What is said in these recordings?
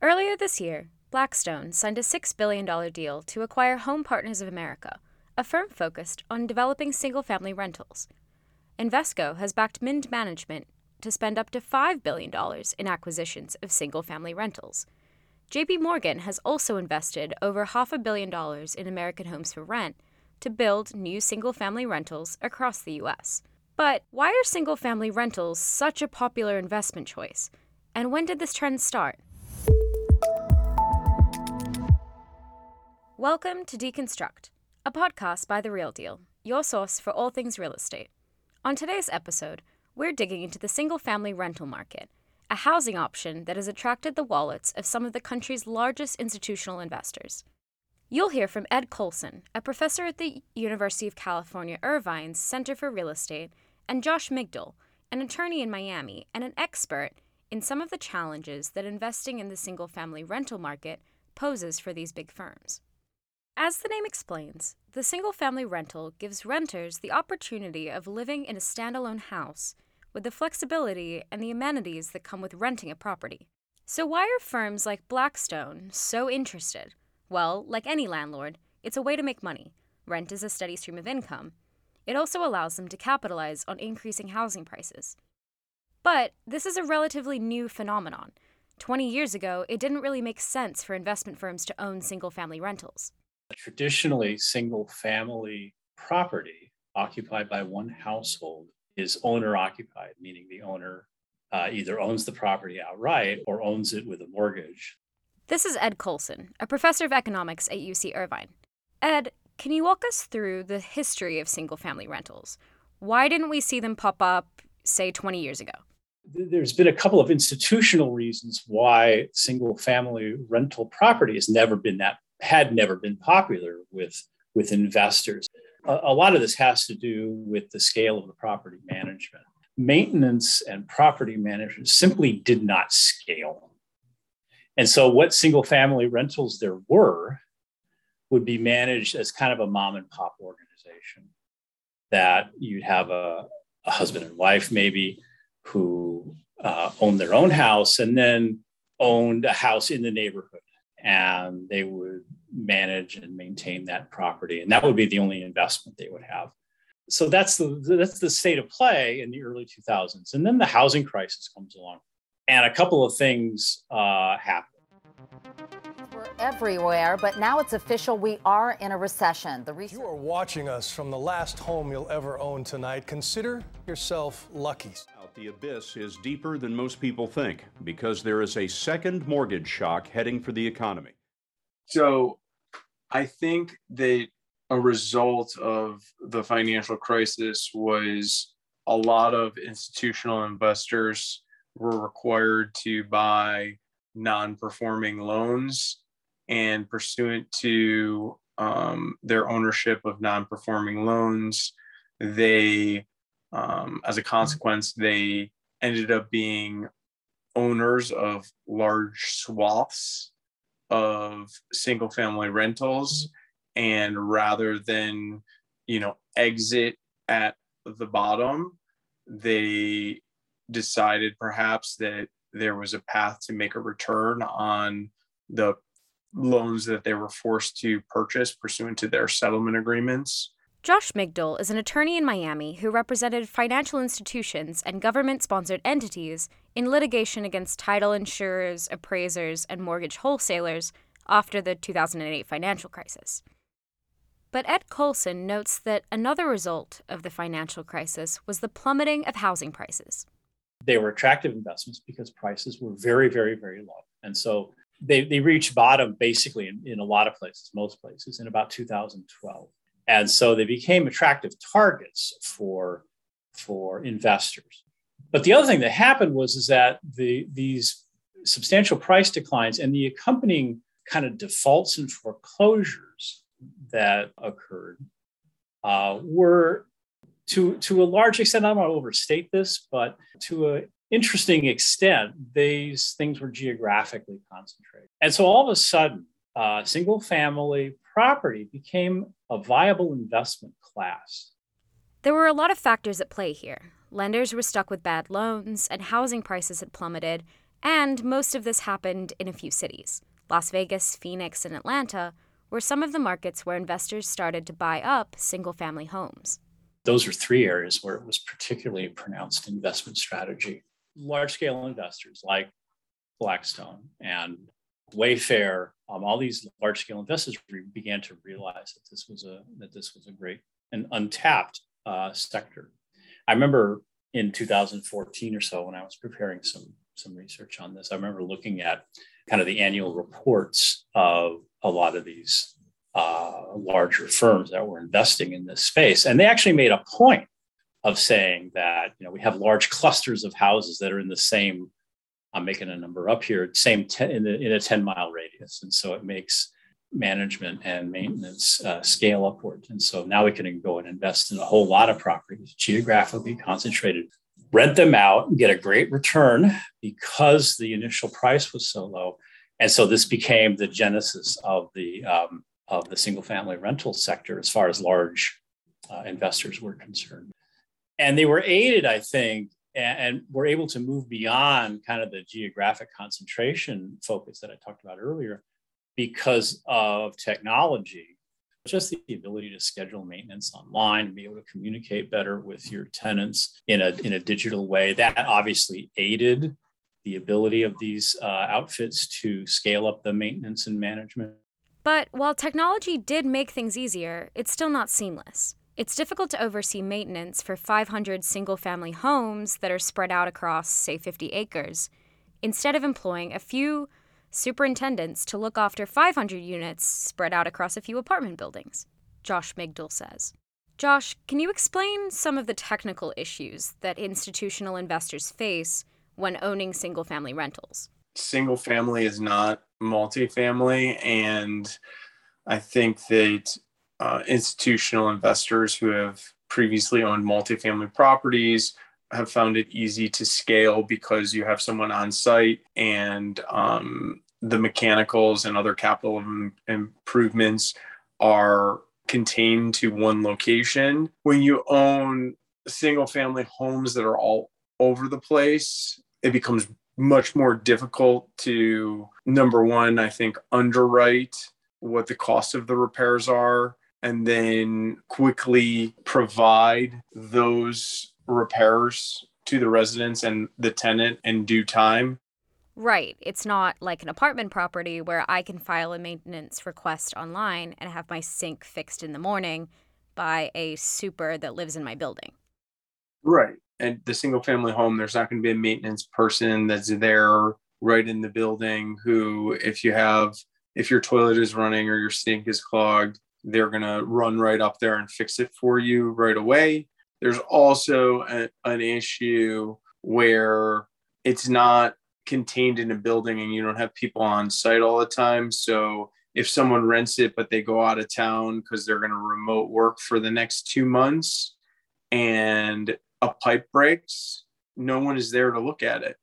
Earlier this year, Blackstone signed a $6 billion deal to acquire Home Partners of America, a firm focused on developing single family rentals. Invesco has backed Mynd Management to spend up to $5 billion in acquisitions of single family rentals. JP Morgan has also invested over half a billion dollars in American Homes for Rent to build new single family rentals across the US. But why are single family rentals such a popular investment choice? And when did this trend start? Welcome to Deconstruct, a podcast by The Real Deal, your source for all things real estate. On today's episode, we're digging into the single family rental market, a housing option that has attracted the wallets of some of the country's largest institutional investors. You'll hear from Ed Coulson, a professor at the University of California Irvine's Center for Real Estate, and Josh Migdal, an attorney in Miami and an expert in some of the challenges that investing in the single family rental market poses for these big firms. As the name explains, the single family rental gives renters the opportunity of living in a standalone house with the flexibility and the amenities that come with renting a property. So, why are firms like Blackstone so interested? Well, like any landlord, it's a way to make money. Rent is a steady stream of income. It also allows them to capitalize on increasing housing prices. But this is a relatively new phenomenon. 20 years ago, it didn't really make sense for investment firms to own single family rentals. Traditionally, single family property occupied by one household is owner occupied, meaning the owner uh, either owns the property outright or owns it with a mortgage. This is Ed Coulson, a professor of economics at UC Irvine. Ed, can you walk us through the history of single family rentals? Why didn't we see them pop up, say, 20 years ago? There's been a couple of institutional reasons why single family rental property has never been that had never been popular with, with investors. A, a lot of this has to do with the scale of the property management. Maintenance and property management simply did not scale. And so, what single family rentals there were would be managed as kind of a mom and pop organization that you'd have a, a husband and wife, maybe, who uh, owned their own house and then owned a house in the neighborhood and they would manage and maintain that property and that would be the only investment they would have so that's the that's the state of play in the early 2000s and then the housing crisis comes along and a couple of things uh, happen we're everywhere, but now it's official. We are in a recession. The you are watching us from the last home you'll ever own tonight. Consider yourself lucky. The abyss is deeper than most people think because there is a second mortgage shock heading for the economy. So I think that a result of the financial crisis was a lot of institutional investors were required to buy non performing loans and pursuant to um, their ownership of non performing loans, they um, as a consequence, they ended up being owners of large swaths of single family rentals. And rather than, you know, exit at the bottom, they decided perhaps that there was a path to make a return on the loans that they were forced to purchase pursuant to their settlement agreements. Josh Migdal is an attorney in Miami who represented financial institutions and government sponsored entities in litigation against title insurers, appraisers, and mortgage wholesalers after the 2008 financial crisis. But Ed Coulson notes that another result of the financial crisis was the plummeting of housing prices. They were attractive investments because prices were very, very, very low. And so they, they reached bottom basically in, in a lot of places, most places, in about 2012 and so they became attractive targets for for investors. But the other thing that happened was is that the these substantial price declines and the accompanying kind of defaults and foreclosures that occurred uh, were to to a large extent i don't want to overstate this but to an interesting extent these things were geographically concentrated. And so all of a sudden uh, single family property became a viable investment class. There were a lot of factors at play here. Lenders were stuck with bad loans, and housing prices had plummeted, And most of this happened in a few cities Las Vegas, Phoenix, and Atlanta were some of the markets where investors started to buy up single family homes. Those are three areas where it was particularly pronounced investment strategy. Large scale investors like Blackstone and Wayfair, um, all these large scale investors re- began to realize that this was a that this was a great and untapped uh, sector. I remember in 2014 or so when I was preparing some some research on this, I remember looking at kind of the annual reports of a lot of these uh, larger firms that were investing in this space, and they actually made a point of saying that you know we have large clusters of houses that are in the same I'm making a number up here, same ten, in, the, in a 10 mile radius. And so it makes management and maintenance uh, scale upward. And so now we can go and invest in a whole lot of properties, geographically concentrated, rent them out and get a great return because the initial price was so low. And so this became the genesis of the um, of the single family rental sector as far as large uh, investors were concerned. And they were aided, I think, and, and we're able to move beyond kind of the geographic concentration focus that I talked about earlier because of technology just the ability to schedule maintenance online and be able to communicate better with your tenants in a, in a digital way. That obviously aided the ability of these uh, outfits to scale up the maintenance and management. But while technology did make things easier it's still not seamless it's difficult to oversee maintenance for 500 single family homes that are spread out across, say, 50 acres, instead of employing a few superintendents to look after 500 units spread out across a few apartment buildings, Josh Migdal says. Josh, can you explain some of the technical issues that institutional investors face when owning single family rentals? Single family is not multifamily, and I think that uh, institutional investors who have previously owned multifamily properties have found it easy to scale because you have someone on site and um, the mechanicals and other capital improvements are contained to one location. When you own single family homes that are all over the place, it becomes much more difficult to, number one, I think, underwrite what the cost of the repairs are and then quickly provide those repairs to the residents and the tenant in due time. Right. It's not like an apartment property where I can file a maintenance request online and have my sink fixed in the morning by a super that lives in my building. Right. And the single family home, there's not going to be a maintenance person that's there right in the building who, if you have, if your toilet is running or your sink is clogged, they're going to run right up there and fix it for you right away. There's also a, an issue where it's not contained in a building and you don't have people on site all the time. So if someone rents it, but they go out of town because they're going to remote work for the next two months and a pipe breaks, no one is there to look at it.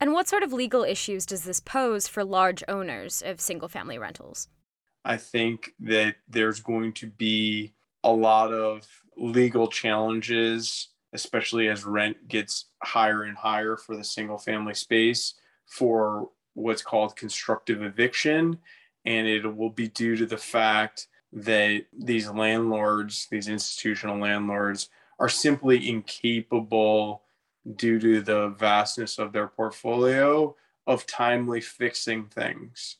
And what sort of legal issues does this pose for large owners of single family rentals? I think that there's going to be a lot of legal challenges, especially as rent gets higher and higher for the single family space for what's called constructive eviction. And it will be due to the fact that these landlords, these institutional landlords, are simply incapable due to the vastness of their portfolio of timely fixing things.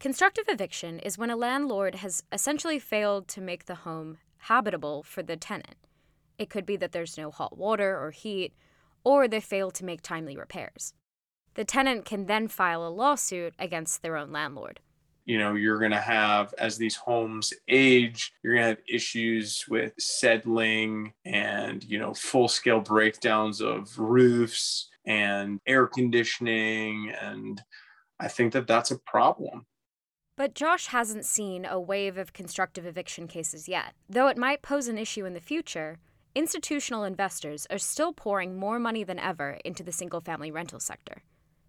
Constructive eviction is when a landlord has essentially failed to make the home habitable for the tenant. It could be that there's no hot water or heat, or they fail to make timely repairs. The tenant can then file a lawsuit against their own landlord. You know, you're going to have, as these homes age, you're going to have issues with settling and, you know, full scale breakdowns of roofs and air conditioning. And I think that that's a problem. But Josh hasn't seen a wave of constructive eviction cases yet. Though it might pose an issue in the future, institutional investors are still pouring more money than ever into the single family rental sector.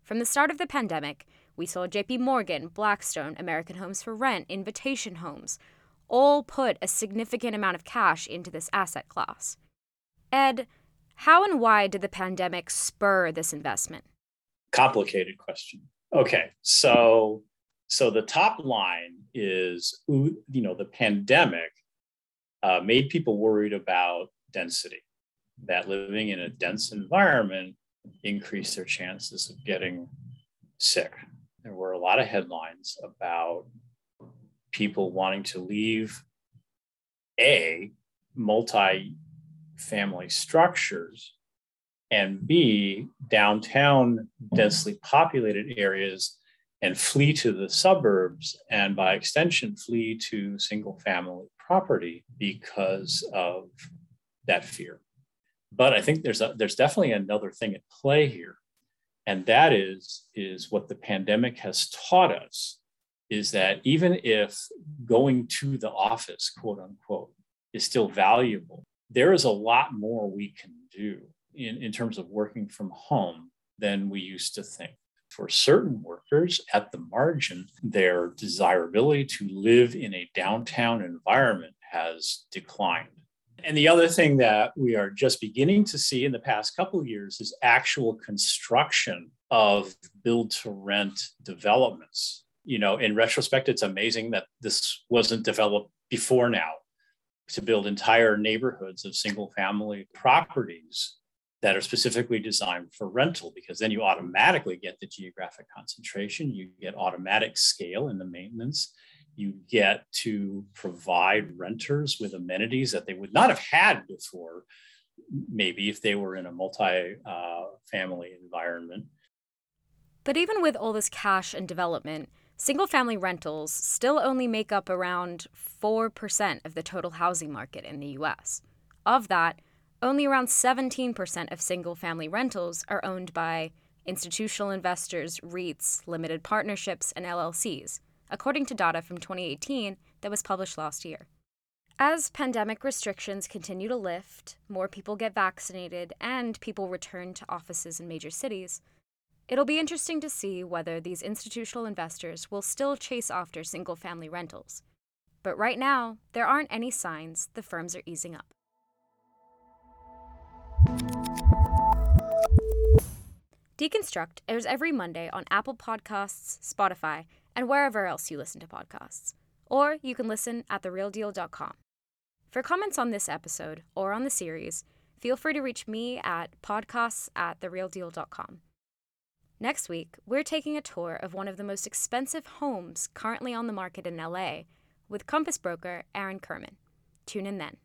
From the start of the pandemic, we saw JP Morgan, Blackstone, American Homes for Rent, Invitation Homes all put a significant amount of cash into this asset class. Ed, how and why did the pandemic spur this investment? complicated question. Okay, so so the top line is you know the pandemic uh, made people worried about density, that living in a dense environment increased their chances of getting sick. There were a lot of headlines about people wanting to leave a multi-family structures and b downtown densely populated areas and flee to the suburbs and by extension flee to single family property because of that fear. But i think there's a, there's definitely another thing at play here and that is is what the pandemic has taught us is that even if going to the office quote unquote is still valuable there is a lot more we can do in, in terms of working from home than we used to think for certain workers at the margin, their desirability to live in a downtown environment has declined. And the other thing that we are just beginning to see in the past couple years is actual construction of build to rent developments. You know, in retrospect, it's amazing that this wasn't developed before now to build entire neighborhoods of single family properties that are specifically designed for rental because then you automatically get the geographic concentration, you get automatic scale in the maintenance, you get to provide renters with amenities that they would not have had before, maybe if they were in a multi uh, family environment. But even with all this cash and development, single family rentals still only make up around 4% of the total housing market in the US. Of that, only around 17% of single family rentals are owned by institutional investors, REITs, limited partnerships, and LLCs, according to data from 2018 that was published last year. As pandemic restrictions continue to lift, more people get vaccinated, and people return to offices in major cities, it'll be interesting to see whether these institutional investors will still chase after single family rentals. But right now, there aren't any signs the firms are easing up. Deconstruct airs every Monday on Apple Podcasts, Spotify, and wherever else you listen to podcasts. Or you can listen at therealdeal.com. For comments on this episode or on the series, feel free to reach me at podcasts at therealdeal.com. Next week, we're taking a tour of one of the most expensive homes currently on the market in LA with Compass broker Aaron Kirman. Tune in then.